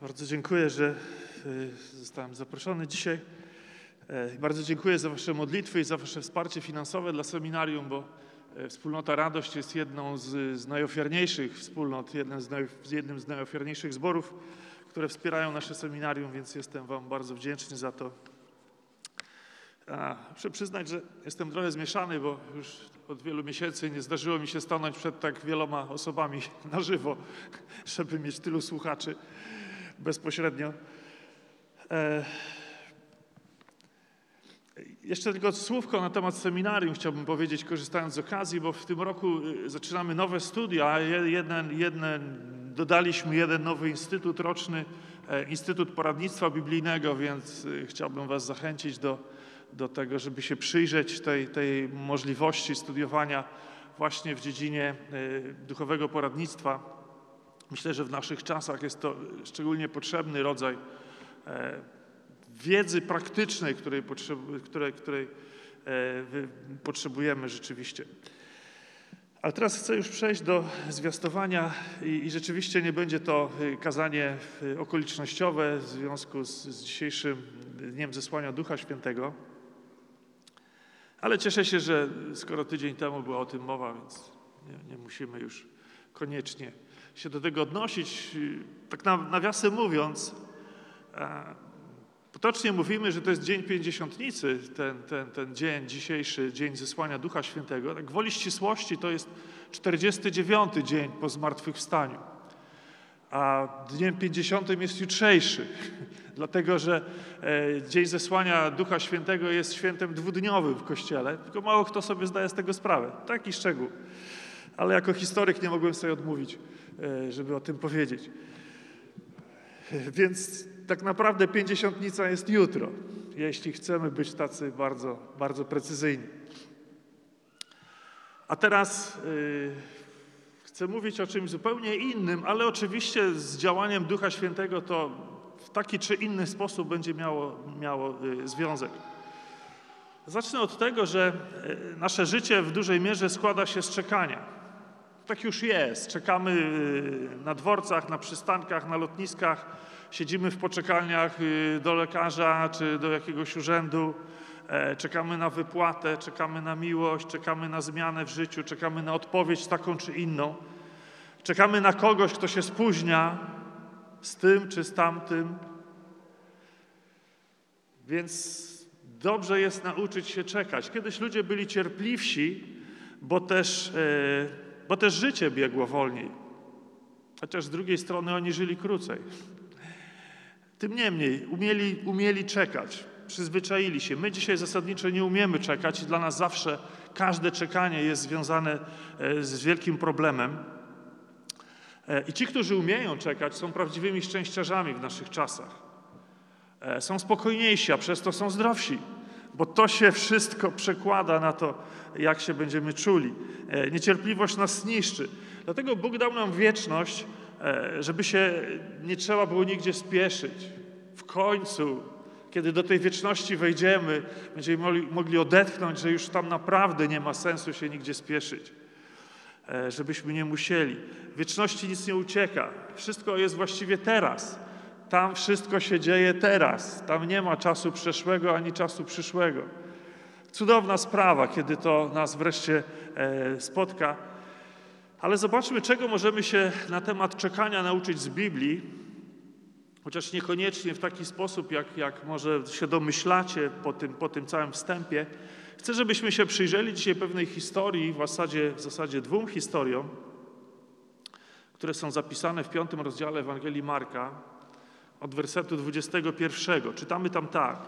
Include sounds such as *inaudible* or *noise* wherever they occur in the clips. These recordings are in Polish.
Bardzo dziękuję, że y, zostałem zaproszony dzisiaj. E, Bardzo dziękuję za Wasze modlitwy i za Wasze wsparcie finansowe dla seminarium, bo e, Wspólnota Radość jest jedną z, z najofiarniejszych wspólnot, jednym z, naj, jednym z najofiarniejszych zborów, które wspierają nasze seminarium, więc jestem Wam bardzo wdzięczny za to. A, muszę przyznać, że jestem trochę zmieszany, bo już od wielu miesięcy nie zdarzyło mi się stanąć przed tak wieloma osobami *laughs* na żywo, żeby mieć tylu słuchaczy bezpośrednio. E, jeszcze tylko słówko na temat seminarium chciałbym powiedzieć, korzystając z okazji, bo w tym roku y, zaczynamy nowe studia. Je- Jeden, jeden, dodaliśmy jeden nowy instytut roczny, e, Instytut Poradnictwa Biblijnego, więc y, chciałbym Was zachęcić do, do tego, żeby się przyjrzeć tej, tej możliwości studiowania właśnie w dziedzinie y, duchowego poradnictwa. Myślę, że w naszych czasach jest to szczególnie potrzebny rodzaj e, wiedzy praktycznej, której, której, której potrzebujemy rzeczywiście. Ale teraz chcę już przejść do zwiastowania i, i rzeczywiście nie będzie to y, kazanie y, okolicznościowe w związku z, z dzisiejszym Dniem Zesłania Ducha Świętego. Ale cieszę się, że skoro tydzień temu była o tym mowa, więc nie, nie musimy już koniecznie się do tego odnosić. Tak na- nawiasem mówiąc, e, Potocznie mówimy, że to jest dzień pięćdziesiątnicy, ten, ten, ten dzień dzisiejszy, dzień zesłania Ducha Świętego. Tak gwoli ścisłości to jest 49 dzień po zmartwychwstaniu. A dniem 50 jest jutrzejszy, *laughs* dlatego że e, dzień zesłania Ducha Świętego jest świętem dwudniowym w Kościele, tylko mało kto sobie zdaje z tego sprawę. Taki szczegół. Ale jako historyk nie mogłem sobie odmówić, e, żeby o tym powiedzieć. Więc tak naprawdę pięćdziesiątnica jest jutro, jeśli chcemy być tacy bardzo, bardzo precyzyjni. A teraz y, chcę mówić o czymś zupełnie innym, ale oczywiście z działaniem Ducha Świętego to w taki czy inny sposób będzie miało, miało y, związek. Zacznę od tego, że y, nasze życie w dużej mierze składa się z czekania. Tak już jest. Czekamy y, na dworcach, na przystankach, na lotniskach, siedzimy w poczekalniach do lekarza czy do jakiegoś urzędu, czekamy na wypłatę, czekamy na miłość, czekamy na zmianę w życiu, czekamy na odpowiedź taką czy inną. Czekamy na kogoś, kto się spóźnia z tym czy z tamtym. Więc dobrze jest nauczyć się czekać. Kiedyś ludzie byli cierpliwsi, bo też, e, bo też życie biegło wolniej. Chociaż z drugiej strony oni żyli krócej. Tym niemniej umieli, umieli czekać, przyzwyczaili się. My dzisiaj zasadniczo nie umiemy czekać i dla nas zawsze każde czekanie jest związane e, z wielkim problemem. E, I ci, którzy umieją czekać, są prawdziwymi szczęściarzami w naszych czasach. E, Są spokojniejsi, a przez to są zdrowsi, bo to się wszystko przekłada na to, jak się będziemy czuli. Niecierpliwość nas niszczy. Dlatego Bóg dał nam wieczność, żeby się nie trzeba było nigdzie spieszyć. W końcu, kiedy do tej wieczności wejdziemy, będziemy mogli- odetchnąć, że już tam naprawdę nie ma sensu się nigdzie spieszyć e, żebyśmy nie musieli. W wieczności nic nie ucieka. Wszystko jest właściwie teraz. Tam wszystko się dzieje teraz. Tam nie ma czasu przeszłego ani czasu przyszłego. Cudowna sprawa, kiedy to nas wreszcie e, spotka. Ale zobaczmy, czego możemy się na temat czekania nauczyć z Biblii, chociaż niekoniecznie w taki sposób, jak, jak może się domyślacie po tym, po tym całym wstępie. Chcę, żebyśmy się przyjrzeli dzisiaj pewnej historii, w zasadzie, w zasadzie dwóm historiom, które są zapisane w piątym rozdziale Ewangelii Marka, od wersetu 21. Czytamy tam tak.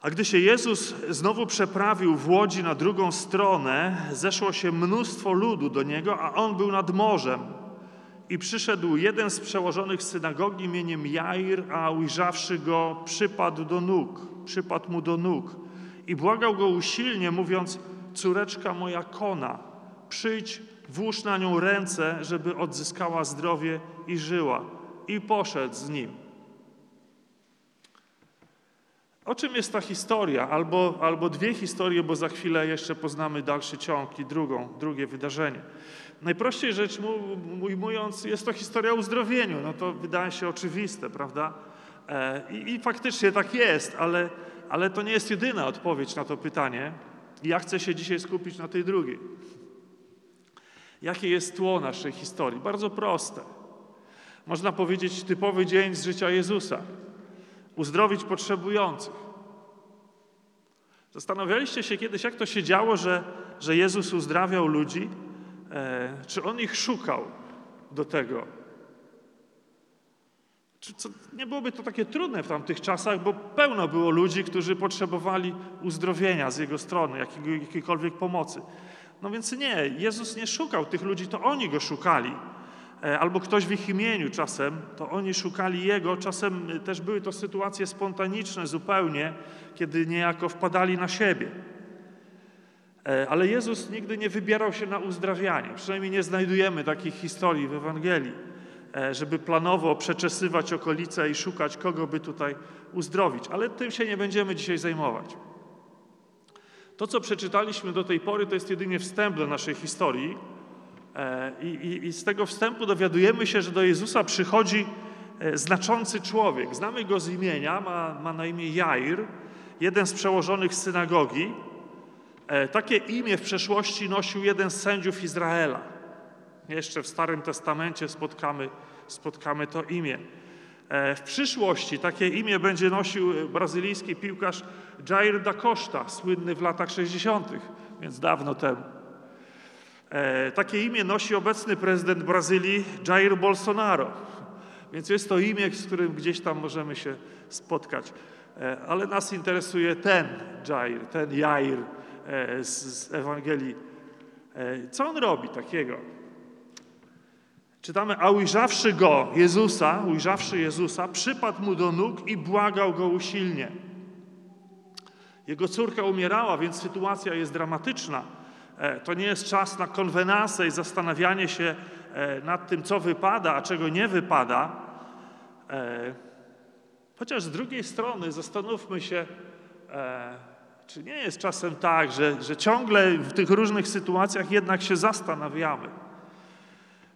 A gdy się Jezus znowu przeprawił w łodzi na drugą stronę, zeszło się mnóstwo ludu do niego, a on był nad morzem. I przyszedł jeden z przełożonych synagogi imieniem Jair, a ujrzawszy go, przypadł do nóg, przypadł mu do nóg i błagał go usilnie, mówiąc: Córeczka moja kona, przyjdź, włóż na nią ręce, żeby odzyskała zdrowie i żyła. I poszedł z nim. O czym jest ta historia? Albo, albo dwie historie, bo za chwilę jeszcze poznamy dalszy ciąg i drugą, drugie wydarzenie. Najprościej rzecz ujmując, jest to historia o uzdrowieniu. No to wydaje się oczywiste, prawda? E, I, i faktycznie tak jest, ale, ale to nie jest jedyna odpowiedź na to pytanie. Ja chcę się dzisiaj skupić na tej drugiej. Jakie jest tło naszej historii? Bardzo proste. Można powiedzieć typowy dzień z życia Jezusa. Uzdrowić potrzebujących. Zastanawialiście się kiedyś, jak to się działo, że, że Jezus uzdrawiał ludzi? E, czy On ich szukał do tego? Czy, co, nie byłoby to takie trudne w tamtych czasach, bo pełno było ludzi, którzy potrzebowali uzdrowienia z Jego strony, jakiego, jakiejkolwiek pomocy. No więc nie, Jezus nie szukał tych ludzi, to oni Go szukali. E, albo ktoś w ich imieniu czasem, to oni szukali Jego. Czasem też były to sytuacje spontaniczne zupełnie, kiedy niejako wpadali na siebie. E, ale Jezus nigdy nie wybierał się na uzdrawianie. Przynajmniej nie znajdujemy takich historii w Ewangelii, e, żeby planowo przeczesywać okolice i szukać, kogo by tutaj uzdrowić. Ale tym się nie będziemy dzisiaj zajmować. To, co przeczytaliśmy do tej pory, to jest jedynie wstęp do naszej historii. E, I, i, I, z tego wstępu dowiadujemy się, że do Jezusa przychodzi znaczący człowiek. Znamy go z imienia, ma, ma na imię Jair, jeden z przełożonych synagogi. E, takie imię w przeszłości nosił jeden z sędziów Izraela. Jeszcze w Starym Testamencie spotkamy, spotkamy to imię. E, w przyszłości takie imię będzie nosił brazylijski piłkarz Jair da Costa, słynny w latach 60., więc dawno temu. E, takie imię nosi obecny prezydent Brazylii Jair Bolsonaro. Więc jest to imię, z którym gdzieś tam możemy się spotkać. Ale nas interesuje ten Jair, ten Jair, z, z Ewangelii. E, co on robi takiego? Czytamy, a ujrzawszy go, Jezusa, ujrzawszy Jezusa, przypadł mu do nóg i błagał go usilnie. Jego córka umierała, więc sytuacja jest dramatyczna. E, to nie jest czas na konwenansę i zastanawianie się nad tym, co wypada, a czego nie wypada. Chociaż z drugiej strony zastanówmy się, czy nie jest czasem tak, że, że ciągle w tych różnych sytuacjach jednak się zastanawiamy?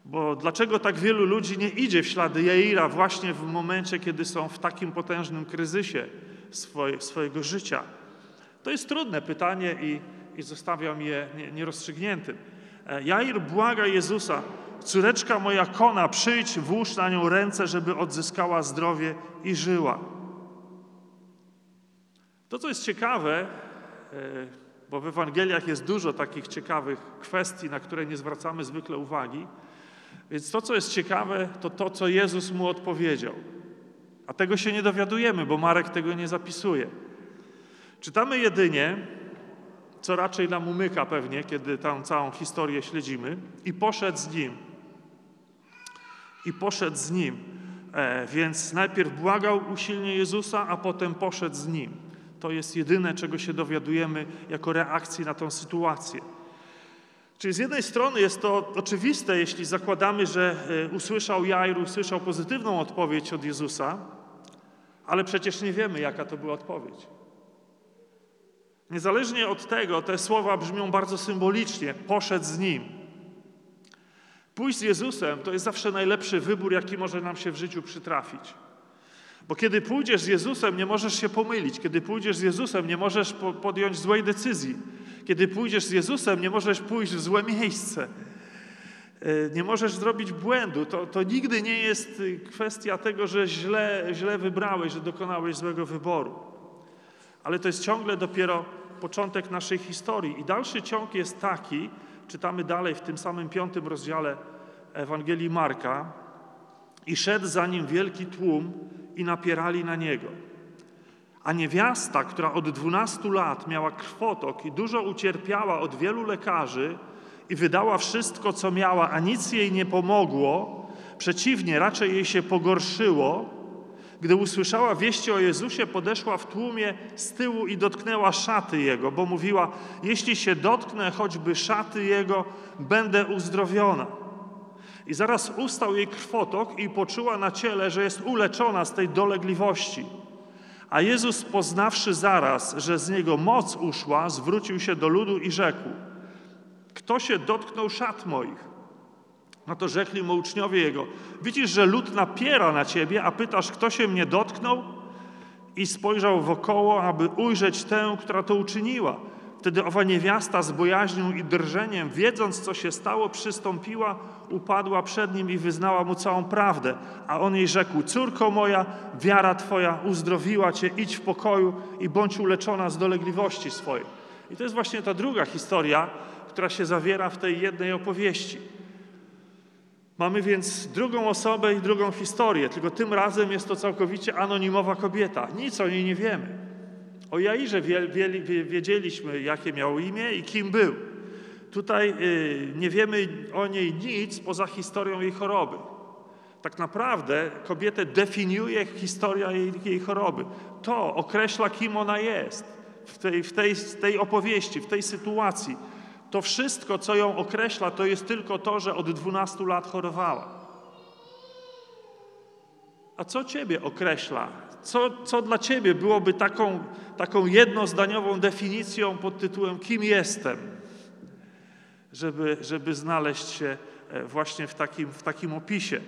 Bo dlaczego tak wielu ludzi nie idzie w ślady Jaira właśnie w momencie, kiedy są w takim potężnym kryzysie swoje, swojego życia? To jest trudne pytanie i, i zostawiam je nierozstrzygniętym. E, Jair błaga Jezusa, córeczka moja kona, przyjdź, włóż na nią ręce, żeby odzyskała zdrowie i żyła. To, co jest ciekawe, e, bo w Ewangeliach jest dużo takich ciekawych kwestii, na które nie zwracamy zwykle uwagi, więc to, co jest ciekawe, to to, co Jezus mu odpowiedział. A tego się nie dowiadujemy, bo Marek tego nie zapisuje. Czytamy jedynie, co raczej nam umyka pewnie, kiedy tę całą historię śledzimy, i poszedł z nim. I poszedł z nim. E, więc najpierw błagał usilnie Jezusa, a potem poszedł z nim. To jest jedyne, czego się dowiadujemy jako reakcji na tę sytuację. Czyli z jednej strony jest to oczywiste, jeśli zakładamy, że e, usłyszał Jair, usłyszał pozytywną odpowiedź od Jezusa, ale przecież nie wiemy, jaka to była odpowiedź. Niezależnie od tego, te słowa brzmią bardzo symbolicznie. Poszedł z nim. Pójść z Jezusem to jest zawsze najlepszy wybór, jaki może nam się w życiu przytrafić. Bo kiedy pójdziesz z Jezusem, nie możesz się pomylić. Kiedy pójdziesz z Jezusem, nie możesz podjąć złej decyzji. Kiedy pójdziesz z Jezusem, nie możesz pójść w złe miejsce. E, nie możesz zrobić błędu. To, to nigdy nie jest kwestia tego, że źle, źle wybrałeś, że dokonałeś złego wyboru. Ale to jest ciągle dopiero początek naszej historii. I dalszy ciąg jest taki, czytamy dalej w tym samym piątym rozdziale Ewangelii Marka, i szedł za nim wielki tłum i napierali na niego. A niewiasta, która od dwunastu lat miała krwotok i dużo ucierpiała od wielu lekarzy i wydała wszystko, co miała, a nic jej nie pomogło, przeciwnie, raczej jej się pogorszyło, gdy usłyszała wieści o Jezusie, podeszła w tłumie z tyłu i dotknęła szaty Jego, bo mówiła, jeśli się dotknę choćby szaty Jego, będę uzdrowiona. I zaraz ustał jej krwotok i poczuła na ciele, że jest uleczona z tej dolegliwości. A Jezus, poznawszy zaraz, że z niego moc uszła, zwrócił się do ludu i rzekł: Kto się dotknął szat moich? No to rzekli mu uczniowie jego: Widzisz, że lud napiera na ciebie, a pytasz, kto się mnie dotknął? I spojrzał wokoło, aby ujrzeć tę, która to uczyniła. Wtedy owa niewiasta z bojaźnią i drżeniem, wiedząc, co się stało, przystąpiła, upadła przed nim i wyznała mu całą prawdę. A on jej rzekł: Córko moja, wiara twoja uzdrowiła cię, idź w pokoju i bądź uleczona z dolegliwości swojej. I to jest właśnie ta druga historia, która się zawiera w tej jednej opowieści. Mamy więc drugą osobę i drugą historię, tylko tym razem jest to całkowicie anonimowa kobieta. Nic o niej nie wiemy. O Jairze wie, wie, wiedzieliśmy, jakie miał imię i kim był. Tutaj y, nie wiemy o niej nic poza historią jej choroby. Tak naprawdę kobietę definiuje historia jej, jej choroby. To określa, kim ona jest w tej, w tej, tej opowieści, w tej sytuacji. To wszystko, co ją określa, to jest tylko to, że od 12 lat chorowała. A co Ciebie określa? Co, co dla Ciebie byłoby taką, taką jednozdaniową definicją pod tytułem Kim jestem? Żeby, żeby znaleźć się e, właśnie w takim, w takim opisie.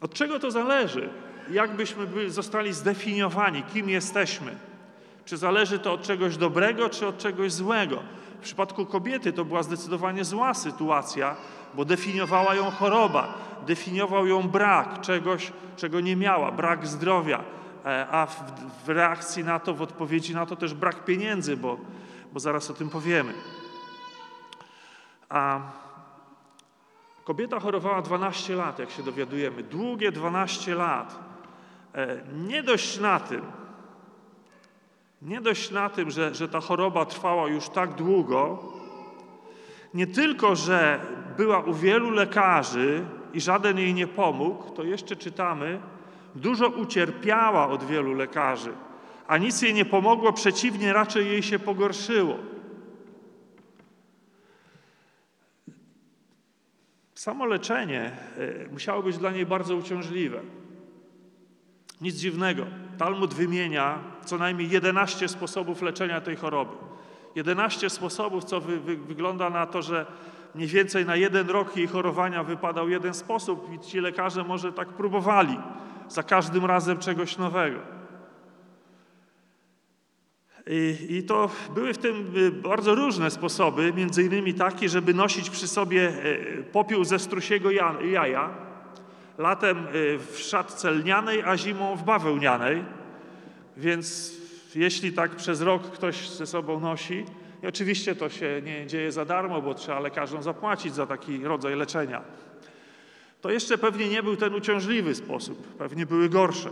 Od czego to zależy? Jak byśmy byli, zostali zdefiniowani? Kim jesteśmy? Czy zależy to od czegoś dobrego, czy od czegoś złego? W przypadku kobiety to była zdecydowanie zła sytuacja, bo definiowała ją choroba, definiował ją brak czegoś, czego nie miała, brak zdrowia, e, a w, w reakcji na to, w odpowiedzi na to też brak pieniędzy, bo, bo zaraz o tym powiemy. A kobieta chorowała 12 lat, jak się dowiadujemy, długie 12 lat. E, nie dość na tym, nie dość na tym, że, że ta choroba trwała już tak długo, nie tylko, że była u wielu lekarzy i żaden jej nie pomógł, to jeszcze czytamy, dużo ucierpiała od wielu lekarzy, a nic jej nie pomogło, przeciwnie, raczej jej się pogorszyło. Samo leczenie e, musiało być dla niej bardzo uciążliwe. Nic dziwnego. Talmud wymienia co najmniej 11 sposobów leczenia tej choroby. 11 sposobów, co wy, wy, wygląda na to, że mniej więcej na jeden rok jej chorowania wypadał jeden sposób i ci lekarze może tak próbowali za każdym razem czegoś nowego. I, I, to były w tym y, bardzo różne sposoby, między innymi taki, żeby nosić przy sobie e, popiół ze strusiego jaja, latem y, w szatce lnianej, a zimą w bawełnianej. Więc jeśli tak przez rok ktoś ze sobą nosi, i oczywiście to się nie dzieje za darmo, bo trzeba lekarzom zapłacić za taki rodzaj leczenia, to jeszcze pewnie nie był ten uciążliwy sposób, pewnie były gorsze.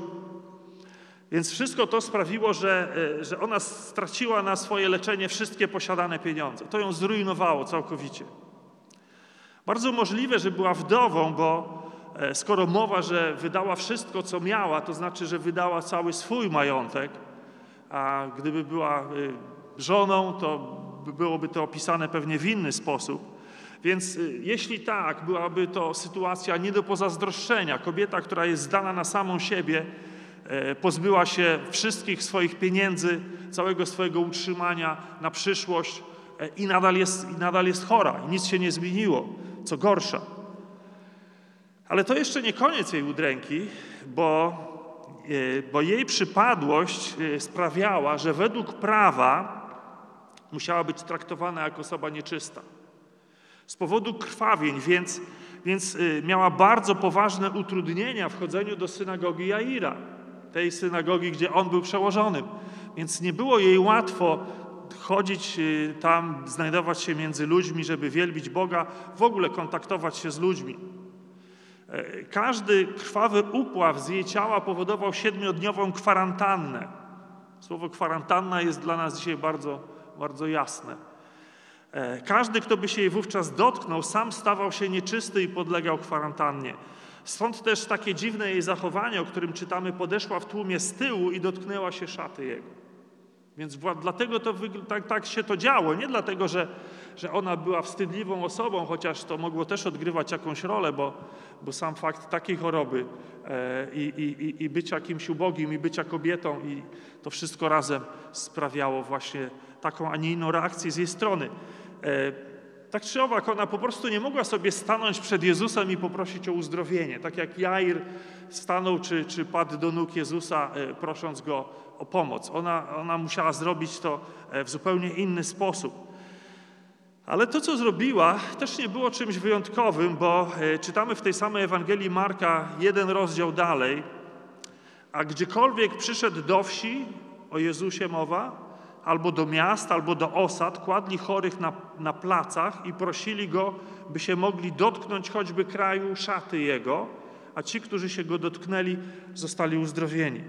Więc wszystko to sprawiło, że, y, że ona straciła na swoje leczenie wszystkie posiadane pieniądze. To ją zrujnowało całkowicie. Bardzo możliwe, że była wdową, bo skoro mowa, że wydała wszystko, co miała, to znaczy, że wydała cały swój majątek, a gdyby była e, żoną, to byłoby to opisane pewnie w inny sposób. Więc e, jeśli tak, byłaby to sytuacja nie do pozazdroszczenia. Kobieta, która jest zdana na samą siebie, pozbyła się wszystkich swoich pieniędzy, całego swojego utrzymania na przyszłość i nadal jest, i nadal jest chora. I nic się nie zmieniło. Co gorsza, ale to jeszcze nie koniec jej udręki, bo, e, bo jej przypadłość e, sprawiała, że według prawa musiała być traktowana jako osoba nieczysta. Z powodu krwawień, więc, więc e, miała bardzo poważne utrudnienia w chodzeniu do synagogi Jaira, tej synagogi, gdzie on był przełożonym. Więc nie było jej łatwo chodzić tam, znajdować się między ludźmi, żeby wielbić Boga, w ogóle kontaktować się z ludźmi. Każdy krwawy upław z jej ciała powodował siedmiodniową kwarantannę. Słowo kwarantanna jest dla nas dzisiaj bardzo, bardzo jasne. E, każdy, kto by się jej wówczas dotknął, sam stawał się nieczysty i podlegał kwarantannie. Stąd też takie dziwne jej zachowanie, o którym czytamy, podeszła w tłumie z tyłu i dotknęła się szaty jego. Więc dlatego to tak, tak, się to działo. Nie dlatego, że, że ona była wstydliwą osobą, chociaż to mogło też odgrywać jakąś rolę, bo, bo sam fakt takiej choroby e, i, i, i bycia kimś ubogim, i bycia kobietą, i to wszystko razem sprawiało właśnie taką, a nie inną reakcję z jej strony. E, tak czy owak, ona po prostu nie mogła sobie stanąć przed Jezusem i poprosić o uzdrowienie. Tak jak Jair stanął czy, czy padł do nóg Jezusa, e, prosząc go o pomoc. Ona, ona musiała zrobić to e, w zupełnie inny sposób. Ale to, co zrobiła, też nie było czymś wyjątkowym, bo e, czytamy w tej samej Ewangelii Marka jeden rozdział dalej, a gdziekolwiek przyszedł do wsi, o Jezusie mowa, albo do miast, albo do osad, kładli chorych na, na placach i prosili go, by się mogli dotknąć choćby kraju szaty jego, a ci, którzy się go dotknęli, zostali uzdrowieni.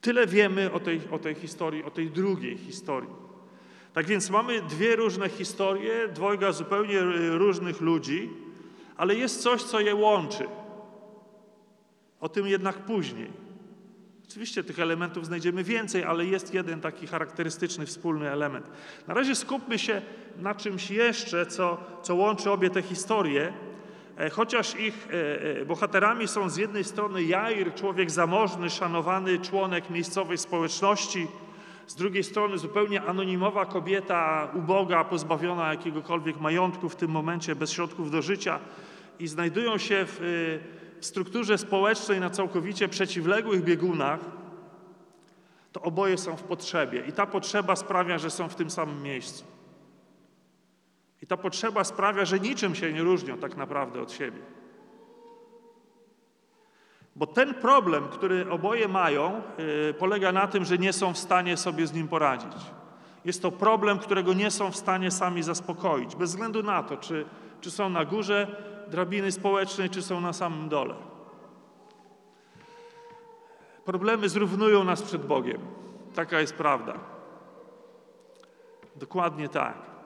Tyle wiemy o tej, o tej historii, o tej drugiej historii. Tak więc mamy dwie różne historie, dwojga zupełnie różnych ludzi, ale jest coś, co je łączy. O tym jednak później. Oczywiście tych elementów znajdziemy więcej, ale jest jeden taki charakterystyczny, wspólny element. Na razie skupmy się na czymś jeszcze, co, co łączy obie te historie. E, chociaż ich e, e, bohaterami są z jednej strony Jair, człowiek zamożny, szanowany członek miejscowej społeczności, z drugiej strony zupełnie anonimowa kobieta, uboga, pozbawiona jakiegokolwiek majątku w tym momencie, bez środków do życia i znajdują się w, w strukturze społecznej na całkowicie przeciwległych biegunach, to oboje są w potrzebie i ta potrzeba sprawia, że są w tym samym miejscu. I ta potrzeba sprawia, że niczym się nie różnią tak naprawdę od siebie. Bo ten problem, który oboje mają, yy, polega na tym, że nie są w stanie sobie z nim poradzić. Jest to problem, którego nie są w stanie sami zaspokoić, bez względu na to, czy, czy są na górze drabiny społecznej, czy są na samym dole. Problemy zrównują nas przed Bogiem. Taka jest prawda. Dokładnie tak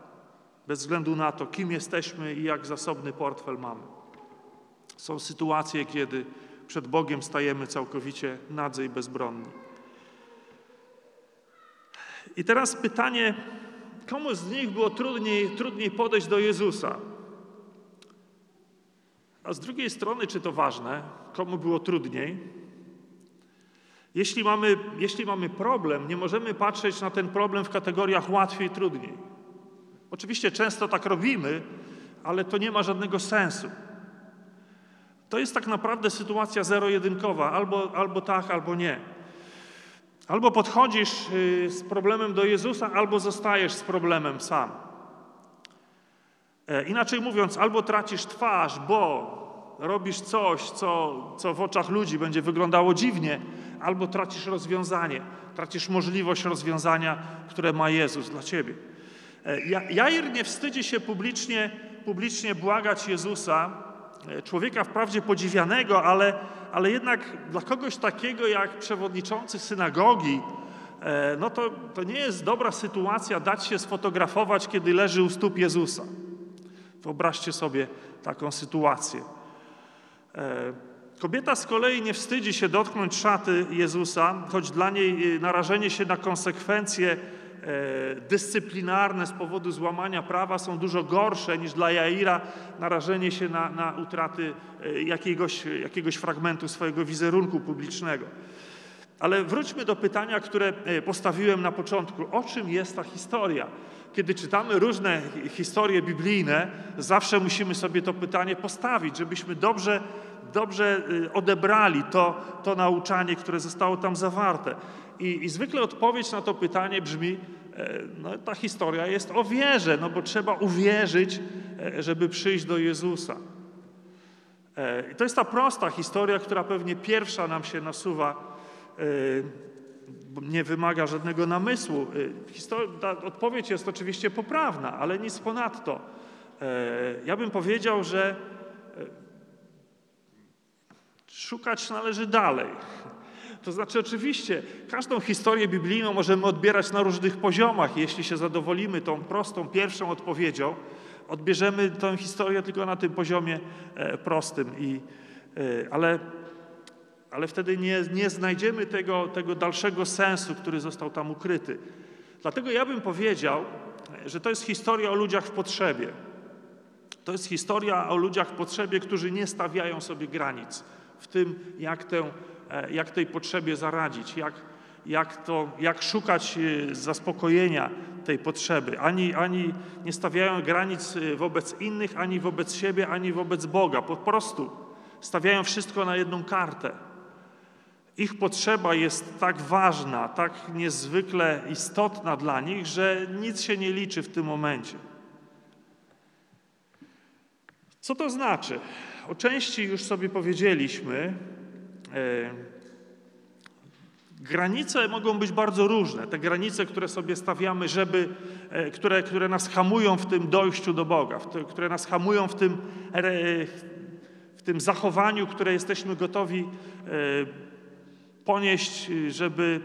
bez względu na to, kim jesteśmy i jak zasobny portfel mamy. Są sytuacje, kiedy przed Bogiem stajemy całkowicie nadzy i bezbronni. I teraz pytanie, komu z nich było trudniej, trudniej podejść do Jezusa? A z drugiej strony, czy to ważne, komu było trudniej? Jeśli mamy, jeśli mamy problem, nie możemy patrzeć na ten problem w kategoriach łatwiej, trudniej. Oczywiście często tak robimy, ale to nie ma żadnego sensu. To jest tak naprawdę sytuacja zero-jedynkowa, albo, albo tak, albo nie. Albo podchodzisz y, z problemem do Jezusa, albo zostajesz z problemem sam. E, inaczej mówiąc, albo tracisz twarz, bo robisz coś, co, co w oczach ludzi będzie wyglądało dziwnie, albo tracisz rozwiązanie, tracisz możliwość rozwiązania, które ma Jezus dla ciebie. E, Jair nie wstydzi się publicznie, publicznie błagać Jezusa, e, człowieka wprawdzie podziwianego, ale, ale jednak dla kogoś takiego jak przewodniczący synagogi, e, no to, to nie jest dobra sytuacja dać się sfotografować, kiedy leży u stóp Jezusa. Wyobraźcie sobie taką sytuację. Kobieta z kolei nie wstydzi się dotknąć szaty Jezusa, choć dla niej narażenie się na konsekwencje dyscyplinarne z powodu złamania prawa są dużo gorsze niż dla Jaira narażenie się na, na utraty e, jakiegoś, jakiegoś fragmentu swojego wizerunku publicznego. Ale wróćmy do pytania, które e, postawiłem na początku. O czym jest ta historia? Kiedy czytamy różne historie biblijne, zawsze musimy sobie to pytanie postawić, żebyśmy dobrze, dobrze odebrali to, to nauczanie, które zostało tam zawarte. I, I, zwykle odpowiedź na to pytanie brzmi, e, no, ta historia jest o wierze, no bo trzeba uwierzyć, e, żeby przyjść do Jezusa. E, I to jest ta prosta historia, która pewnie pierwsza nam się nasuwa, nie wymaga żadnego namysłu. ta odpowiedź jest oczywiście poprawna, ale nic ponadto. Ja bym powiedział, że szukać należy dalej. To znaczy, oczywiście, każdą historię biblijną możemy odbierać na różnych poziomach. Jeśli się zadowolimy tą prostą, pierwszą odpowiedzią, odbierzemy tę historię tylko na tym poziomie e, prostym. I, e, ale, ale wtedy nie, nie znajdziemy tego, tego dalszego sensu, który został tam ukryty. Dlatego ja bym powiedział, że to jest historia o ludziach w potrzebie. To jest historia o ludziach w potrzebie, którzy nie stawiają sobie granic w tym, jak, tę, jak tej potrzebie zaradzić, jak, jak, to, jak szukać e, zaspokojenia tej potrzeby. Ani, ani nie stawiają granic e, wobec innych, ani wobec siebie, ani wobec Boga. Po prostu stawiają wszystko na jedną kartę. Ich potrzeba jest tak ważna, tak niezwykle istotna dla nich, że nic się nie liczy w tym momencie. Co to znaczy? O części już sobie powiedzieliśmy. E, granice mogą być bardzo różne. Te granice, które sobie stawiamy, żeby, e, które, które nas hamują w tym dojściu do Boga, które nas hamują w tym, w tym zachowaniu, które jesteśmy gotowi e, ponieść, żeby,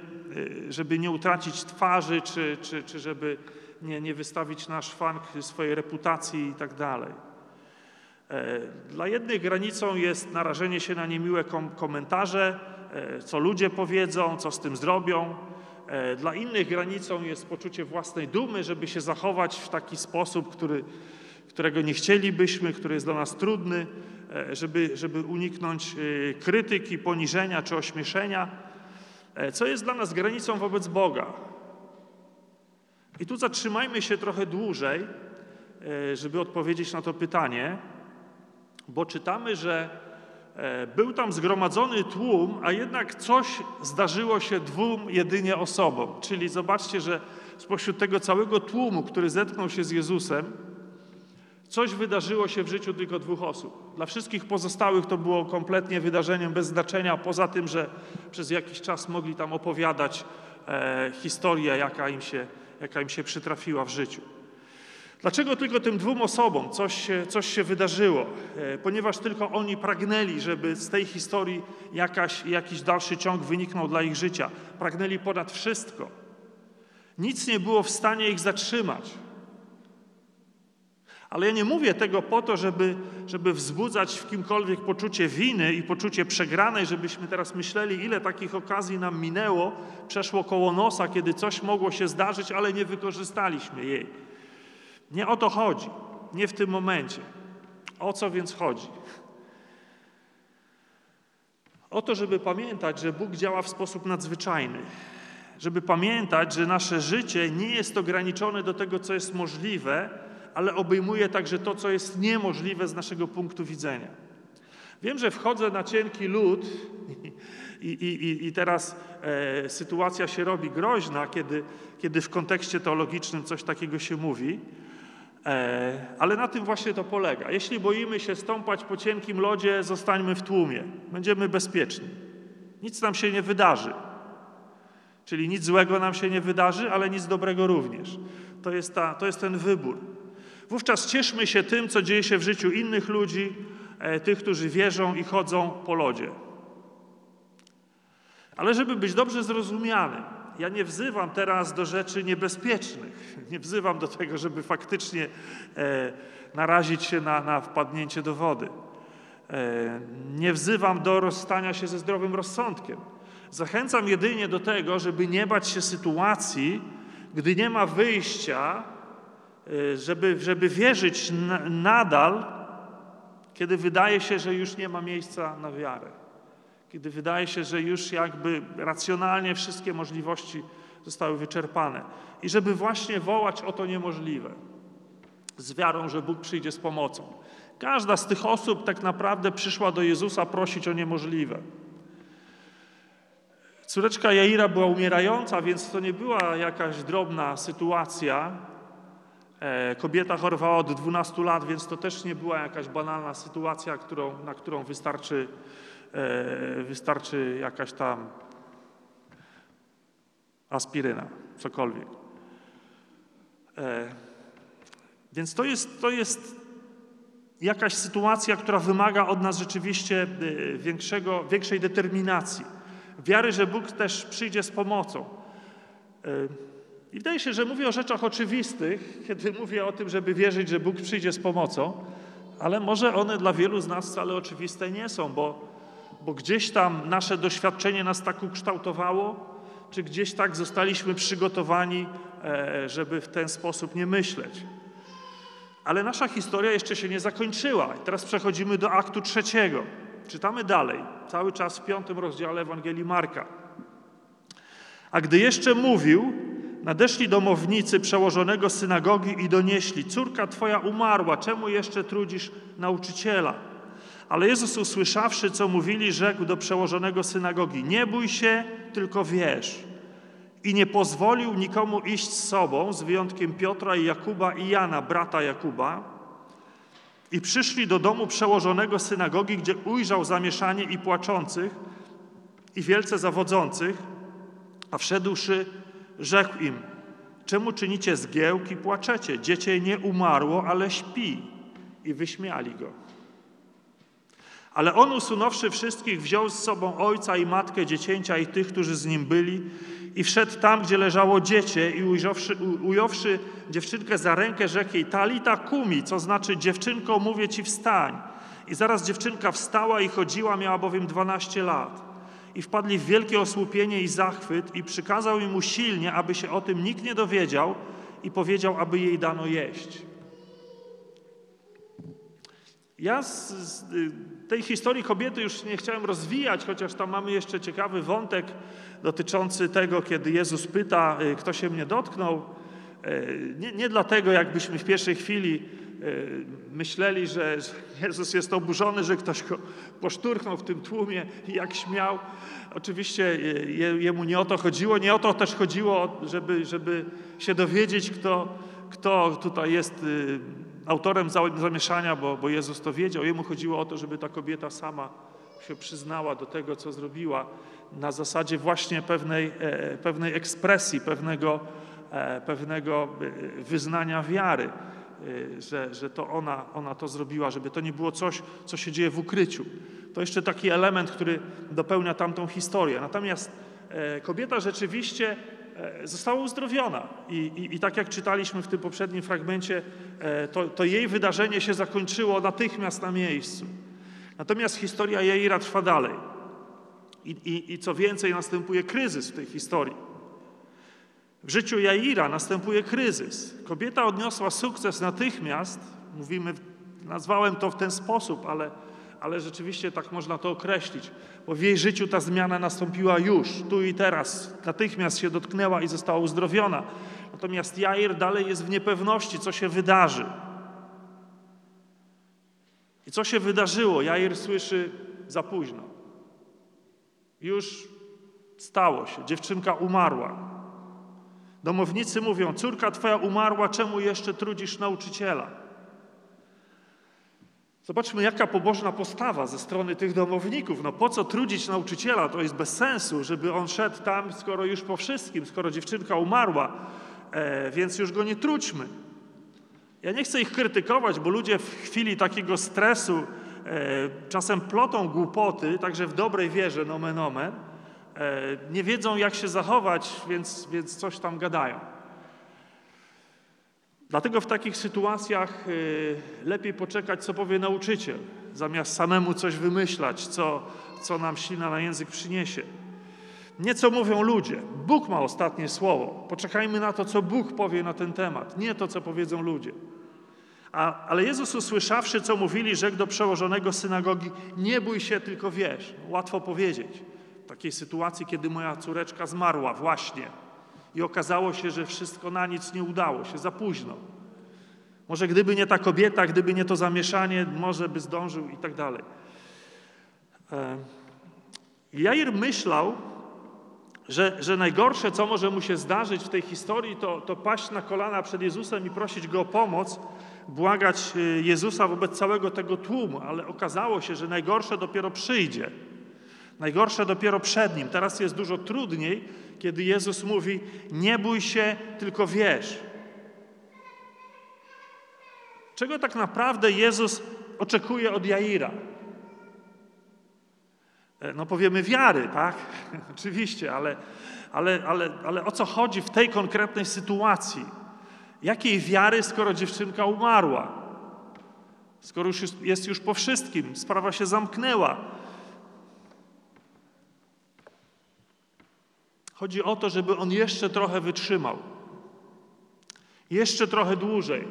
żeby nie utracić twarzy, czy, czy, czy żeby nie, nie wystawić na szwank swojej reputacji i tak dalej. E, dla jednych granicą jest narażenie się na niemiłe komentarze, e, co ludzie powiedzą, co z tym zrobią. E, dla innych granicą jest poczucie własnej dumy, żeby się zachować w taki sposób, który, którego nie chcielibyśmy, który jest dla nas trudny, żeby, żeby uniknąć krytyki, poniżenia czy ośmieszenia, co jest dla nas granicą wobec Boga. I tu zatrzymajmy się trochę dłużej, żeby odpowiedzieć na to pytanie bo czytamy, że e, był tam zgromadzony tłum, a jednak coś zdarzyło się dwóm jedynie osobom. Czyli zobaczcie, że spośród tego całego tłumu, który zetknął się z Jezusem, coś wydarzyło się w życiu tylko dwóch osób. Dla wszystkich pozostałych to było kompletnie wydarzeniem bez znaczenia, poza tym, że przez jakiś czas mogli tam opowiadać e, historię, jaka im, się, jaka im się przytrafiła w życiu. Dlaczego tylko tym dwóm osobom coś się, coś się wydarzyło? E, ponieważ tylko oni pragnęli, żeby z tej historii jakaś, jakiś dalszy ciąg wyniknął dla ich życia. Pragnęli ponad wszystko. Nic nie było w stanie ich zatrzymać. Ale ja nie mówię tego po to, żeby, żeby wzbudzać w kimkolwiek poczucie winy i poczucie przegranej, żebyśmy teraz myśleli, ile takich okazji nam minęło, przeszło koło nosa, kiedy coś mogło się zdarzyć, ale nie wykorzystaliśmy jej. Nie o to chodzi, nie w tym momencie. O co więc chodzi? O to, żeby pamiętać, że Bóg działa w sposób nadzwyczajny. Żeby pamiętać, że nasze życie nie jest ograniczone do tego, co jest możliwe, ale obejmuje także to, co jest niemożliwe z naszego punktu widzenia. Wiem, że wchodzę na cienki lód *laughs* i, i, i teraz e, sytuacja się robi groźna, kiedy, kiedy w kontekście teologicznym coś takiego się mówi, ale na tym właśnie to polega. Jeśli boimy się stąpać po cienkim lodzie, zostańmy w tłumie. Będziemy bezpieczni. Nic nam się nie wydarzy. Czyli nic złego nam się nie wydarzy, ale nic dobrego również. To jest, ta, to jest ten wybór. Wówczas cieszmy się tym, co dzieje się w życiu innych ludzi, e, tych, którzy wierzą i chodzą po lodzie. Ale żeby być dobrze zrozumianym, ja nie wzywam teraz do rzeczy niebezpiecznych. *laughs* Nie wzywam do tego, żeby faktycznie e, narazić się na, na wpadnięcie do wody. E, nie wzywam do rozstania się ze zdrowym rozsądkiem. Zachęcam jedynie do tego, żeby nie bać się sytuacji, gdy nie ma wyjścia, e, żeby, żeby wierzyć na, nadal, kiedy wydaje się, że już nie ma miejsca na wiarę kiedy wydaje się, że już jakby racjonalnie wszystkie możliwości zostały wyczerpane. I żeby właśnie wołać o to niemożliwe, z wiarą, że Bóg przyjdzie z pomocą. Każda z tych osób tak naprawdę przyszła do Jezusa prosić o niemożliwe. Córeczka Jaira była umierająca, więc to nie była jakaś drobna sytuacja. E, kobieta chorowała od 12 lat, więc to też nie była jakaś banalna sytuacja, którą, na którą wystarczy wystarczy jakaś tam aspiryna, cokolwiek. E, więc to jest, to jest jakaś sytuacja, która wymaga od nas rzeczywiście e, większego, większej determinacji. Wiary, że Bóg też przyjdzie z pomocą. I wydaje się, że mówię o rzeczach oczywistych, kiedy mówię o tym, żeby wierzyć, że Bóg przyjdzie z pomocą, ale może one dla wielu z nas wcale oczywiste nie są, bo bo gdzieś tam nasze doświadczenie nas tak ukształtowało, czy gdzieś tak zostaliśmy przygotowani, e, żeby w ten sposób nie myśleć. Ale nasza historia jeszcze się nie zakończyła. I teraz przechodzimy do aktu trzeciego. Czytamy dalej, cały czas w piątym rozdziale Ewangelii Marka. A gdy jeszcze mówił, nadeszli domownicy przełożonego synagogi i donieśli: Córka twoja umarła, czemu jeszcze trudzisz nauczyciela? Ale Jezus, usłyszawszy, co mówili, rzekł do przełożonego synagogi: Nie bój się, tylko wierz. I nie pozwolił nikomu iść z sobą, z wyjątkiem Piotra i Jakuba i Jana, brata Jakuba. I przyszli do domu przełożonego synagogi, gdzie ujrzał zamieszanie i płaczących, i wielce zawodzących, a wszedłszy, rzekł im: Czemu czynicie zgiełki, płaczecie? Dziecię nie umarło, ale śpi. I wyśmiali go. Ale on usunąwszy wszystkich, wziął z sobą ojca i matkę dziecięcia i tych, którzy z nim byli i wszedł tam, gdzie leżało dziecię i ujrzawszy, ująwszy dziewczynkę za rękę, rzekł jej talita kumi, co znaczy dziewczynko, mówię ci wstań. I zaraz dziewczynka wstała i chodziła, miała bowiem dwanaście lat. I wpadli w wielkie osłupienie i zachwyt i przykazał im usilnie, aby się o tym nikt nie dowiedział i powiedział, aby jej dano jeść. Ja z, z, tej historii kobiety już nie chciałem rozwijać, chociaż tam mamy jeszcze ciekawy wątek dotyczący tego, kiedy Jezus pyta, y, kto się mnie dotknął. Y, nie, nie dlatego, jakbyśmy w pierwszej chwili y, myśleli, że Jezus jest oburzony, że ktoś go poszturchnął w tym tłumie jak śmiał. Oczywiście jemu nie o to chodziło, nie o to też chodziło, żeby, żeby się dowiedzieć, kto, kto tutaj jest autorem zamieszania, bo, bo Jezus to wiedział. Jemu chodziło o to, żeby ta kobieta sama się przyznała do tego, co zrobiła, na zasadzie właśnie pewnej, e, pewnej ekspresji, pewnego, e, pewnego e, wyznania wiary, że, że to ona, ona to zrobiła, żeby to nie było coś, co się dzieje w ukryciu. To jeszcze taki element, który dopełnia tamtą historię. Natomiast kobieta rzeczywiście E, została uzdrowiona. I, i, I, tak jak czytaliśmy w tym poprzednim fragmencie, e, to, to, jej wydarzenie się zakończyło natychmiast na miejscu. Natomiast historia Jaira trwa dalej. I, I, co więcej, następuje kryzys w tej historii. W życiu Jaira następuje kryzys. Kobieta odniosła sukces natychmiast. Mówimy, nazwałem to w ten sposób, ale ale rzeczywiście tak można to określić, bo w jej życiu ta zmiana nastąpiła już, tu i teraz, natychmiast się dotknęła i została uzdrowiona. Natomiast Jair dalej jest w niepewności, co się wydarzy. I co się wydarzyło? Jair słyszy za późno. Już stało się, dziewczynka umarła. Domownicy mówią: Córka twoja umarła, czemu jeszcze trudzisz nauczyciela? Zobaczmy, jaka pobożna postawa ze strony tych domowników. No po co trudzić nauczyciela? To jest bez sensu, żeby on szedł tam, skoro już po wszystkim, skoro dziewczynka umarła, e, więc już go nie trudźmy. Ja nie chcę ich krytykować, bo ludzie w chwili takiego stresu e, czasem plotą głupoty, także w dobrej wierze, nomen omen, e, nie wiedzą jak się zachować, więc, więc coś tam gadają. Dlatego w takich sytuacjach y, lepiej poczekać, co powie nauczyciel, zamiast samemu coś wymyślać, co, co nam ślina na język przyniesie. Nie co mówią ludzie. Bóg ma ostatnie słowo. Poczekajmy na to, co Bóg powie na ten temat, nie to, co powiedzą ludzie. A, ale Jezus usłyszawszy, co mówili, rzekł do przełożonego synagogi: Nie bój się, tylko wiesz. Łatwo powiedzieć. W takiej sytuacji, kiedy moja córeczka zmarła, właśnie i okazało się, że wszystko na nic nie udało się, za późno. Może gdyby nie ta kobieta, gdyby nie to zamieszanie, może by zdążył i tak dalej. E, Jair myślał, że, że najgorsze, co może mu się zdarzyć w tej historii, to, to paść na kolana przed Jezusem i prosić Go o pomoc, błagać e, Jezusa wobec całego tego tłumu, ale okazało się, że najgorsze dopiero przyjdzie. Najgorsze dopiero przed nim. Teraz jest dużo trudniej, kiedy Jezus mówi: Nie bój się, tylko wierz. Czego tak naprawdę Jezus oczekuje od Jaira? E, no powiemy wiary, tak? *laughs* Oczywiście, ale, ale, ale, ale o co chodzi w tej konkretnej sytuacji? Jakiej wiary, skoro dziewczynka Chodzi o to, żeby on jeszcze trochę wytrzymał. Jeszcze trochę dłużej.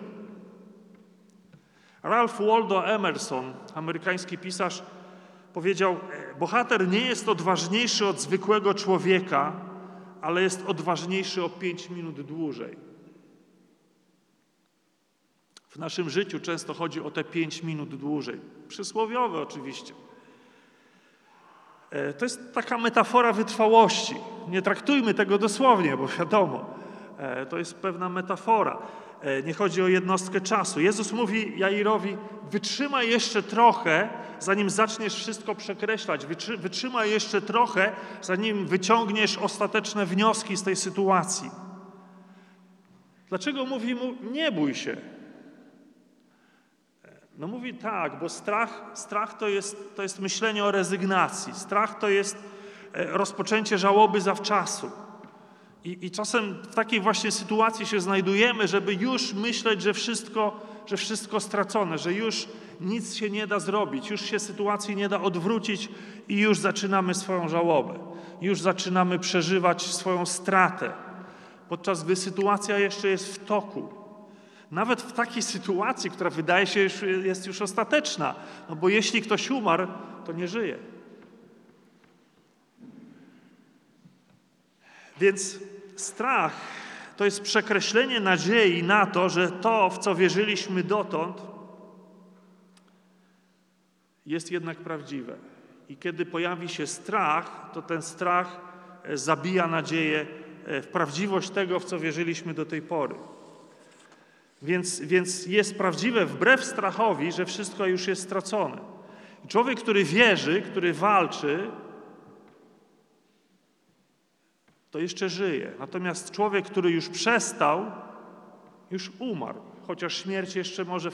Ralph Waldo Emerson, amerykański pisarz, powiedział: Bohater nie jest odważniejszy od zwykłego człowieka, ale jest odważniejszy o pięć minut dłużej. W naszym życiu często chodzi o te pięć minut dłużej. Przysłowiowe oczywiście. E, to jest taka metafora wytrwałości. Nie traktujmy tego dosłownie, bo wiadomo, e, to jest pewna metafora. E, nie chodzi o jednostkę czasu. Jezus mówi Jairowi: Wytrzymaj jeszcze trochę, zanim zaczniesz wszystko przekreślać. Wytrzymaj jeszcze trochę, zanim wyciągniesz ostateczne wnioski z tej sytuacji. Dlaczego mówi mu: Nie bój się? No mówi tak, bo strach, strach to, jest, to jest myślenie o rezygnacji. Strach to jest e, rozpoczęcie żałoby zawczasu. I, I czasem w takiej właśnie sytuacji się znajdujemy, żeby już myśleć, że wszystko, że wszystko stracone, że już nic się nie da zrobić, już się sytuacji nie da odwrócić i już zaczynamy swoją żałobę. Już zaczynamy przeżywać swoją stratę, podczas gdy sytuacja jeszcze jest w toku. Nawet w takiej sytuacji, która wydaje się już, jest już ostateczna, no bo jeśli ktoś umarł, to nie żyje. Więc strach to jest przekreślenie nadziei na to, że to, w co wierzyliśmy dotąd, jest jednak prawdziwe. I kiedy pojawi się strach, to ten strach e, zabija nadzieję e, w prawdziwość tego, w co wierzyliśmy do tej pory. Więc, więc jest prawdziwe wbrew strachowi, że wszystko już jest stracone. Człowiek, który wierzy, który walczy, to jeszcze żyje. Natomiast człowiek, który już przestał, już umarł. Chociaż śmierć jeszcze może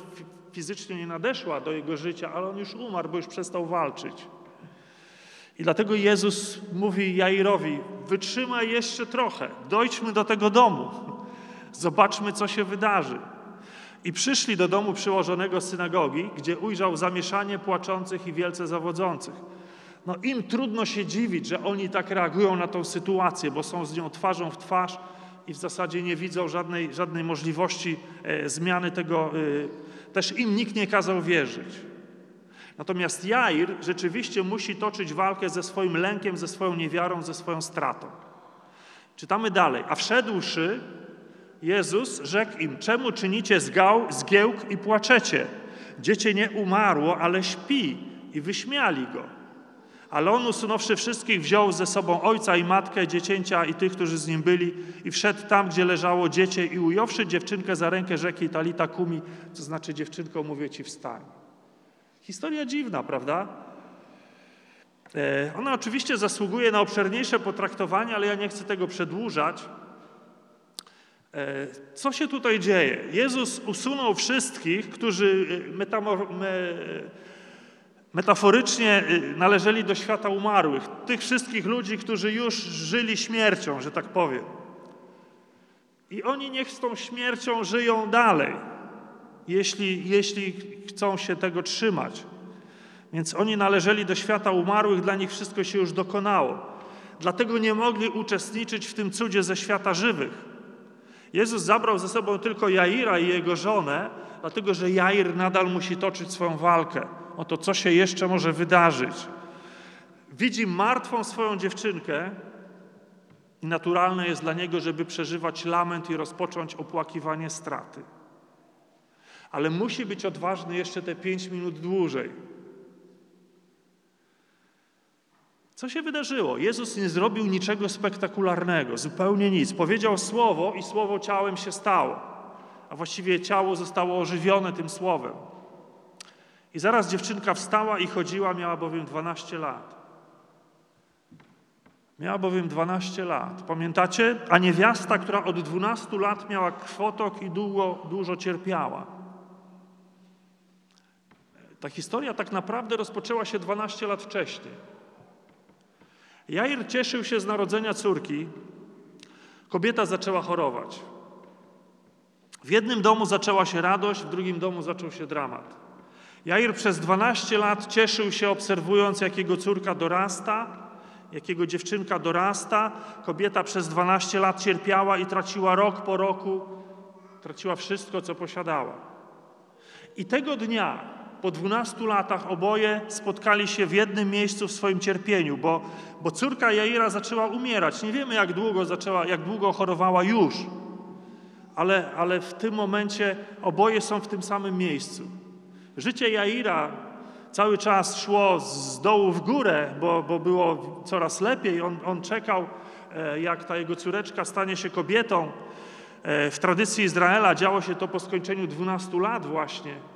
fizycznie nie nadeszła do jego życia, ale on już umarł, bo już przestał walczyć. I dlatego Jezus mówi Jairowi: Wytrzymaj jeszcze trochę, dojdźmy do tego domu, zobaczmy, co się wydarzy. I przyszli do domu przyłożonego synagogi, gdzie ujrzał zamieszanie płaczących i wielce zawodzących. No im trudno się dziwić, że oni tak reagują na tą sytuację, bo są z nią twarzą w twarz i w zasadzie nie widzą żadnej, żadnej możliwości e, zmiany tego. E, też im nikt nie kazał wierzyć. Natomiast Jair rzeczywiście musi toczyć walkę ze swoim lękiem, ze swoją niewiarą, ze swoją stratą. Czytamy dalej. A wszedłszy, Jezus rzekł im: Czemu czynicie zgał, zgiełk i płaczecie? Dziecię nie umarło, ale śpi. I wyśmiali go. Ale on usunąwszy wszystkich, wziął ze sobą ojca i matkę, dziecięcia i tych, którzy z nim byli, i wszedł tam, gdzie leżało dziecię, i ująwszy dziewczynkę za rękę, rzeki Talita Kumi, to znaczy dziewczynko, mówię ci, wstań. Historia dziwna, prawda? E, ona oczywiście zasługuje na obszerniejsze potraktowanie, ale ja nie chcę tego przedłużać. E, co się tutaj dzieje? Jezus usunął wszystkich, którzy e, metaforycznie y, należeli do świata umarłych, tych wszystkich ludzi, którzy już żyli śmiercią, że tak powiem. I oni niech z tą śmiercią żyją dalej, jeśli, jeśli chcą się tego trzymać. Więc oni należeli do świata umarłych, dla nich wszystko się już dokonało. Dlatego nie mogli uczestniczyć w tym cudzie ze świata żywych. Jezus zabrał ze sobą tylko Jaira i jego żonę, dlatego że Jair nadal musi toczyć swoją walkę o to, co się jeszcze może wydarzyć. Widzi martwą swoją dziewczynkę i naturalne jest dla niego, żeby przeżywać lament i rozpocząć opłakiwanie straty. Ale musi być odważny jeszcze te pięć minut dłużej. Co się wydarzyło? Jezus nie zrobił niczego spektakularnego, zupełnie nic. Powiedział słowo i słowo ciałem się stało, a właściwie ciało zostało ożywione tym słowem. I zaraz dziewczynka wstała i chodziła, miała bowiem 12 lat. Miała bowiem 12 lat. Pamiętacie? A niewiasta, która od 12 lat miała krwotok i długo, dużo cierpiała. Ta historia tak naprawdę rozpoczęła się 12 lat wcześniej. Jair cieszył się z narodzenia córki. Kobieta zaczęła chorować. W jednym domu zaczęła się radość, w drugim domu zaczął się dramat. Jair przez 12 lat cieszył się, obserwując, jak jego córka dorasta jak jego dziewczynka dorasta. Kobieta przez 12 lat cierpiała i traciła rok po roku, traciła wszystko, co posiadała. I tego dnia, po 12 latach, oboje spotkali się w jednym miejscu w swoim cierpieniu, bo, bo córka Jaira zaczęła umierać. Nie wiemy, jak długo, zaczęła, jak długo chorowała już, ale, ale w tym momencie oboje są w tym samym miejscu. Życie Jaira cały czas szło z dołu w górę, bo, bo było coraz lepiej. On, on czekał, e, jak ta jego córeczka stanie się kobietą. E, w tradycji Izraela działo się to po skończeniu 12 lat właśnie.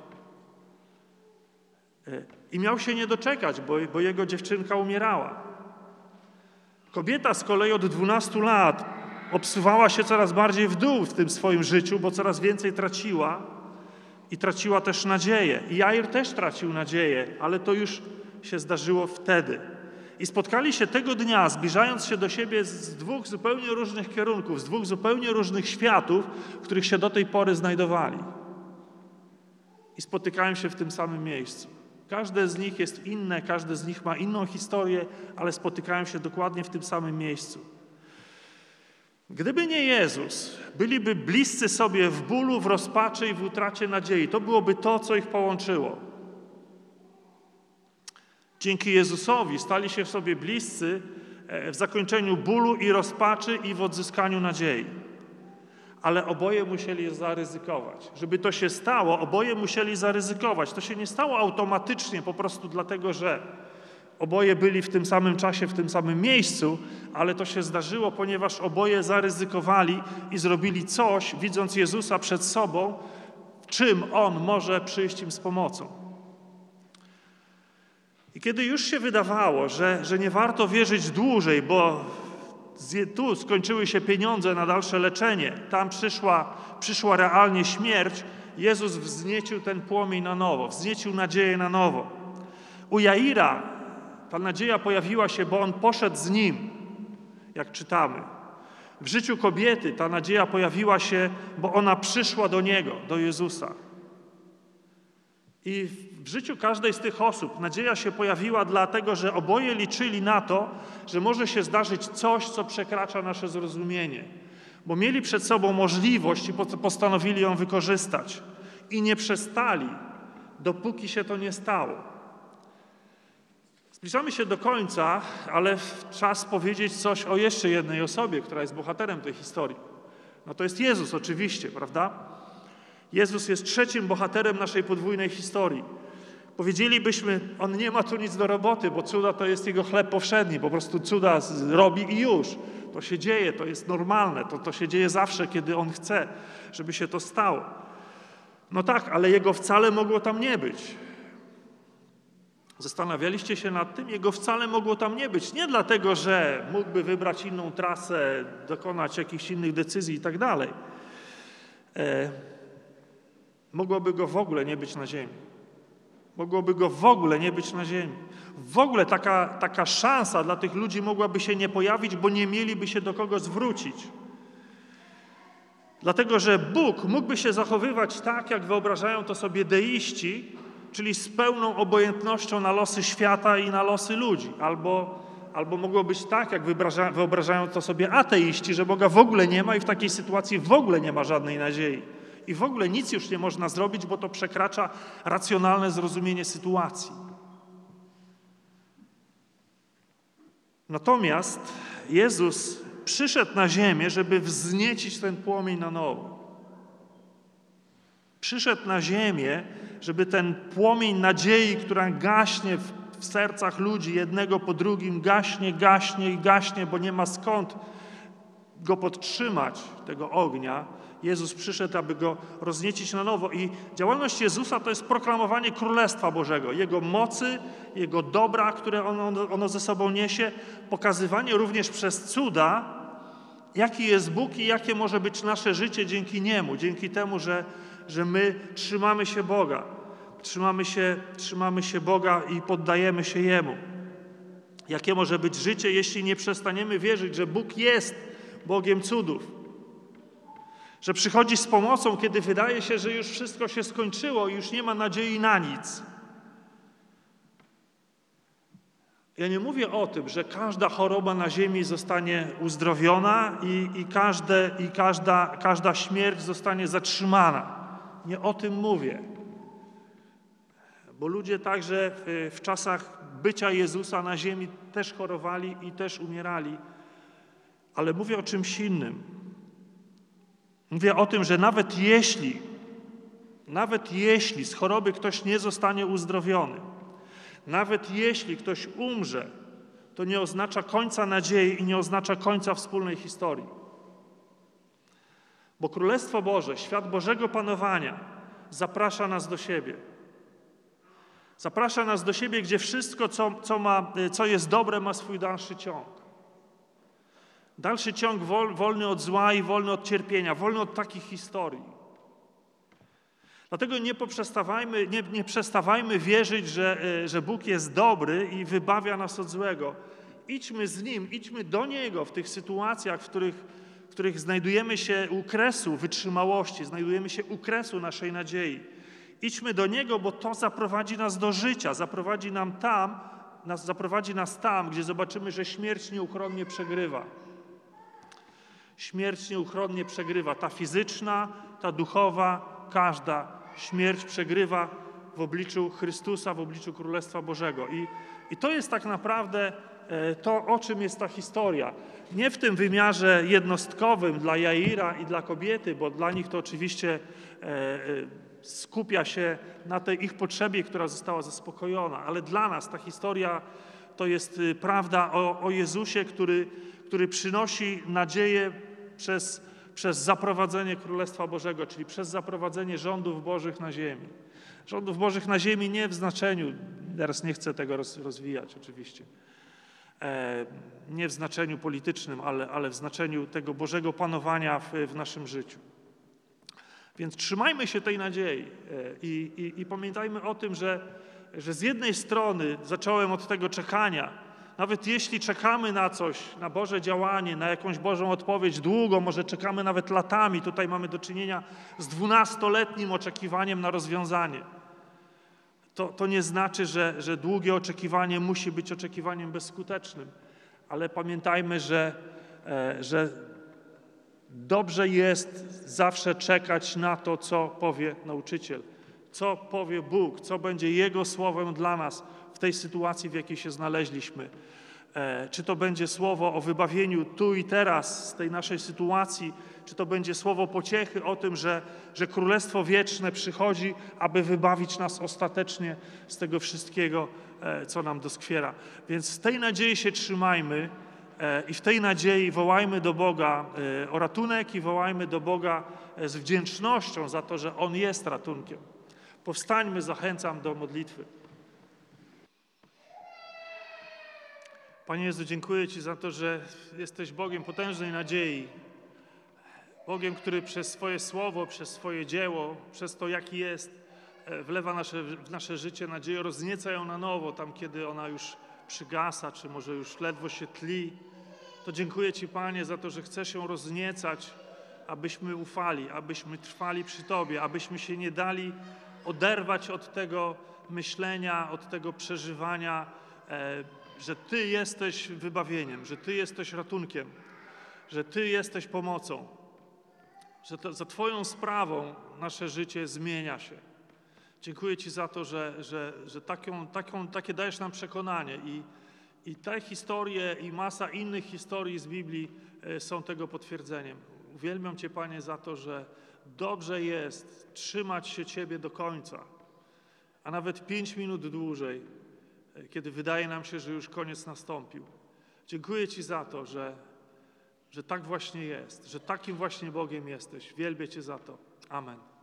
E, I miał się nie doczekać, bo, bo jego dziewczynka umierała. Kobieta z kolei od 12 lat obsuwała się coraz bardziej w dół w tym swoim życiu, bo coraz więcej traciła i traciła też nadzieję. I Jair też tracił nadzieję, ale to już się zdarzyło wtedy. I spotkali się tego dnia, zbliżając się do siebie z dwóch zupełnie różnych kierunków, z dwóch zupełnie różnych światów, w których się do tej pory znajdowali. I spotykają się w tym samym miejscu. Każde z nich jest inne, każde z nich ma inną historię, ale spotykają się dokładnie w tym samym miejscu. Gdyby nie Jezus, byliby bliscy sobie w bólu, w rozpaczy i w utracie nadziei. To byłoby to, co ich połączyło. Dzięki Jezusowi stali się sobie bliscy e, w zakończeniu bólu i rozpaczy i w odzyskaniu nadziei. Ale oboje musieli zaryzykować. Żeby to się stało, oboje musieli zaryzykować. To się nie stało automatycznie, po prostu dlatego, że Oboje byli w tym samym czasie, w tym samym miejscu, ale to się zdarzyło, ponieważ oboje zaryzykowali i zrobili coś, widząc Jezusa przed sobą, czym On może przyjść im z pomocą. I kiedy już się wydawało, że, że nie warto wierzyć dłużej, bo tu skończyły się pieniądze na dalsze leczenie, tam przyszła, przyszła realnie śmierć, Jezus wzniecił ten płomień na nowo, wzniecił nadzieję na nowo. U Jaira ta nadzieja pojawiła się, bo on poszedł z nim, jak czytamy. W życiu kobiety ta nadzieja pojawiła się, bo ona przyszła do niego, do Jezusa. I w życiu każdej z tych osób nadzieja się pojawiła, dlatego że oboje liczyli na to, że może się zdarzyć coś, co przekracza nasze zrozumienie. Bo mieli przed sobą możliwość i postanowili ją wykorzystać. I nie przestali, dopóki się to nie stało. Zbliżamy się do końca, ale czas powiedzieć coś o jeszcze jednej osobie, która jest bohaterem tej historii. No to jest Jezus oczywiście, prawda? Jezus jest trzecim bohaterem naszej podwójnej historii. Powiedzielibyśmy, on nie ma tu nic do roboty, bo cuda to jest jego chleb powszedni, po prostu cuda robi i już. To się dzieje, to jest normalne, to, to się dzieje zawsze, kiedy on chce, żeby się to stało. No tak, ale jego wcale mogło tam nie być. Zastanawialiście się nad tym? Jego wcale mogło tam nie być. Nie dlatego, że mógłby wybrać inną trasę, dokonać jakichś innych decyzji i tak dalej. E, mogłoby go w ogóle nie być na ziemi. Mogłoby go w ogóle nie być na ziemi. W ogóle taka, taka szansa dla tych ludzi mogłaby się nie pojawić, bo nie mieliby się do kogo zwrócić. Dlatego, że Bóg mógłby się zachowywać tak, jak wyobrażają to sobie deiści, czyli z pełną obojętnością na losy świata i na losy ludzi. Albo, albo mogło być tak, jak wyobrażają to sobie ateiści, że Boga w ogóle nie ma i w takiej sytuacji w ogóle nie ma żadnej nadziei. I w ogóle nic już nie można zrobić, bo to przekracza racjonalne zrozumienie sytuacji. Natomiast Jezus przyszedł na ziemię, żeby wzniecić ten płomień na nowo. Przyszedł na ziemię, żeby ten płomień nadziei, która gaśnie w, w sercach ludzi jednego po drugim, gaśnie, gaśnie i gaśnie, bo nie ma skąd go podtrzymać, tego ognia, Jezus przyszedł, aby go rozniecić na nowo. I działalność Jezusa to jest proklamowanie Królestwa Bożego, Jego mocy, Jego dobra, które ono, ono ze sobą niesie, pokazywanie również przez cuda, jaki jest Bóg i jakie może być nasze życie dzięki Niemu, dzięki temu, że że my trzymamy się Boga. Trzymamy się, trzymamy się Boga i poddajemy się Jemu. Jakie może być życie, jeśli nie przestaniemy wierzyć, że Bóg jest Bogiem cudów? Że przychodzi z pomocą, kiedy wydaje się, że już wszystko się skończyło i już nie ma nadziei na nic. Ja nie mówię o tym, że każda choroba na ziemi zostanie uzdrowiona i, i, każde, i każda, każda śmierć zostanie zatrzymana. Nie o tym mówię. Bo ludzie także w, w czasach bycia Jezusa na ziemi też chorowali i też umierali. Ale mówię o czymś innym. Mówię o tym, że nawet jeśli, nawet jeśli z choroby ktoś nie zostanie uzdrowiony, nawet jeśli ktoś umrze, to nie oznacza końca nadziei i nie oznacza końca wspólnej historii. Bo Królestwo Boże, świat Bożego Panowania zaprasza nas do siebie. Zaprasza nas do siebie, gdzie wszystko, co, co, ma, co jest dobre, ma swój dalszy ciąg. Dalszy ciąg wol, wolny od zła i wolny od cierpienia, wolny od takich historii. Dlatego nie poprzestawajmy, nie, nie przestawajmy wierzyć, że, e, że Bóg jest dobry i wybawia nas od złego. Idźmy z Nim, idźmy do Niego w tych sytuacjach, w których, w których znajdujemy się u kresu wytrzymałości, znajdujemy się u kresu naszej nadziei. Idźmy do Niego, bo to zaprowadzi nas do życia, zaprowadzi nam tam, nas, zaprowadzi nas tam, gdzie zobaczymy, że śmierć nieuchronnie przegrywa. Śmierć nieuchronnie przegrywa, ta fizyczna, ta duchowa, każda śmierć przegrywa w obliczu Chrystusa, w obliczu Królestwa Bożego. I, i to jest tak naprawdę e, to, o czym jest ta historia. Nie w tym wymiarze jednostkowym dla Jaira i dla kobiety, bo dla nich to oczywiście e, e, skupia się na tej ich potrzebie, która została zaspokojona, ale dla nas ta historia to jest y, prawda o, o Jezusie, który, który przynosi nadzieję przez przez zaprowadzenie Królestwa Bożego, czyli przez zaprowadzenie rządów Bożych na ziemi. Rządów Bożych na ziemi nie w znaczeniu, teraz nie chcę tego rozwijać oczywiście, e, nie w znaczeniu politycznym, ale, ale w znaczeniu tego Bożego panowania w, w naszym życiu. Więc trzymajmy się tej nadziei e, i, i, i pamiętajmy o tym, że, że z jednej strony zacząłem od tego czekania, nawet jeśli czekamy na coś, na Boże działanie, na jakąś Bożą odpowiedź długo, może czekamy nawet latami, tutaj mamy do czynienia z dwunastoletnim oczekiwaniem na rozwiązanie. To, to nie znaczy, że, że długie oczekiwanie musi być oczekiwaniem bezskutecznym, ale pamiętajmy, że, e, że dobrze jest zawsze czekać na to, co powie nauczyciel, co powie Bóg, co będzie Jego słowem dla nas w tej sytuacji, w jakiej się znaleźliśmy. E, czy to będzie słowo o wybawieniu tu i teraz z tej naszej sytuacji, czy to będzie słowo pociechy o tym, że, że Królestwo Wieczne przychodzi, aby wybawić nas ostatecznie z tego wszystkiego, e, co nam doskwiera. Więc z tej nadziei się trzymajmy e, i w tej nadziei wołajmy do Boga o ratunek i wołajmy do Boga z wdzięcznością za to, że On jest ratunkiem. Powstańmy, zachęcam do modlitwy. Panie Jezu, dziękuję Ci za to, że jesteś Bogiem potężnej nadziei. Bogiem, który przez swoje słowo, przez swoje dzieło, przez to, jaki jest, e, wlewa nasze, w nasze życie nadzieję, roznieca ją na nowo, tam kiedy ona już przygasa, czy może już ledwo się tli. To dziękuję Ci, Panie, za to, że chcesz ją rozniecać, abyśmy ufali, abyśmy trwali przy Tobie, abyśmy się nie dali oderwać od tego myślenia, od tego przeżywania. Że Ty jesteś wybawieniem, że Ty jesteś ratunkiem, że Ty jesteś pomocą, że to, za Twoją sprawą nasze życie zmienia się. Dziękuję Ci za to, że, że, że taką, taką, takie dajesz nam przekonanie i, i te historie i masa innych historii z Biblii e, są tego potwierdzeniem. Uwielbiam Cię, Panie, za to, że dobrze jest trzymać się Ciebie do końca, a nawet pięć minut dłużej, kiedy wydaje nam się, że już koniec nastąpił. Dziękuję Ci za to, że, że tak właśnie jest, że takim właśnie Bogiem jesteś. Wielbię Cię za to. Amen.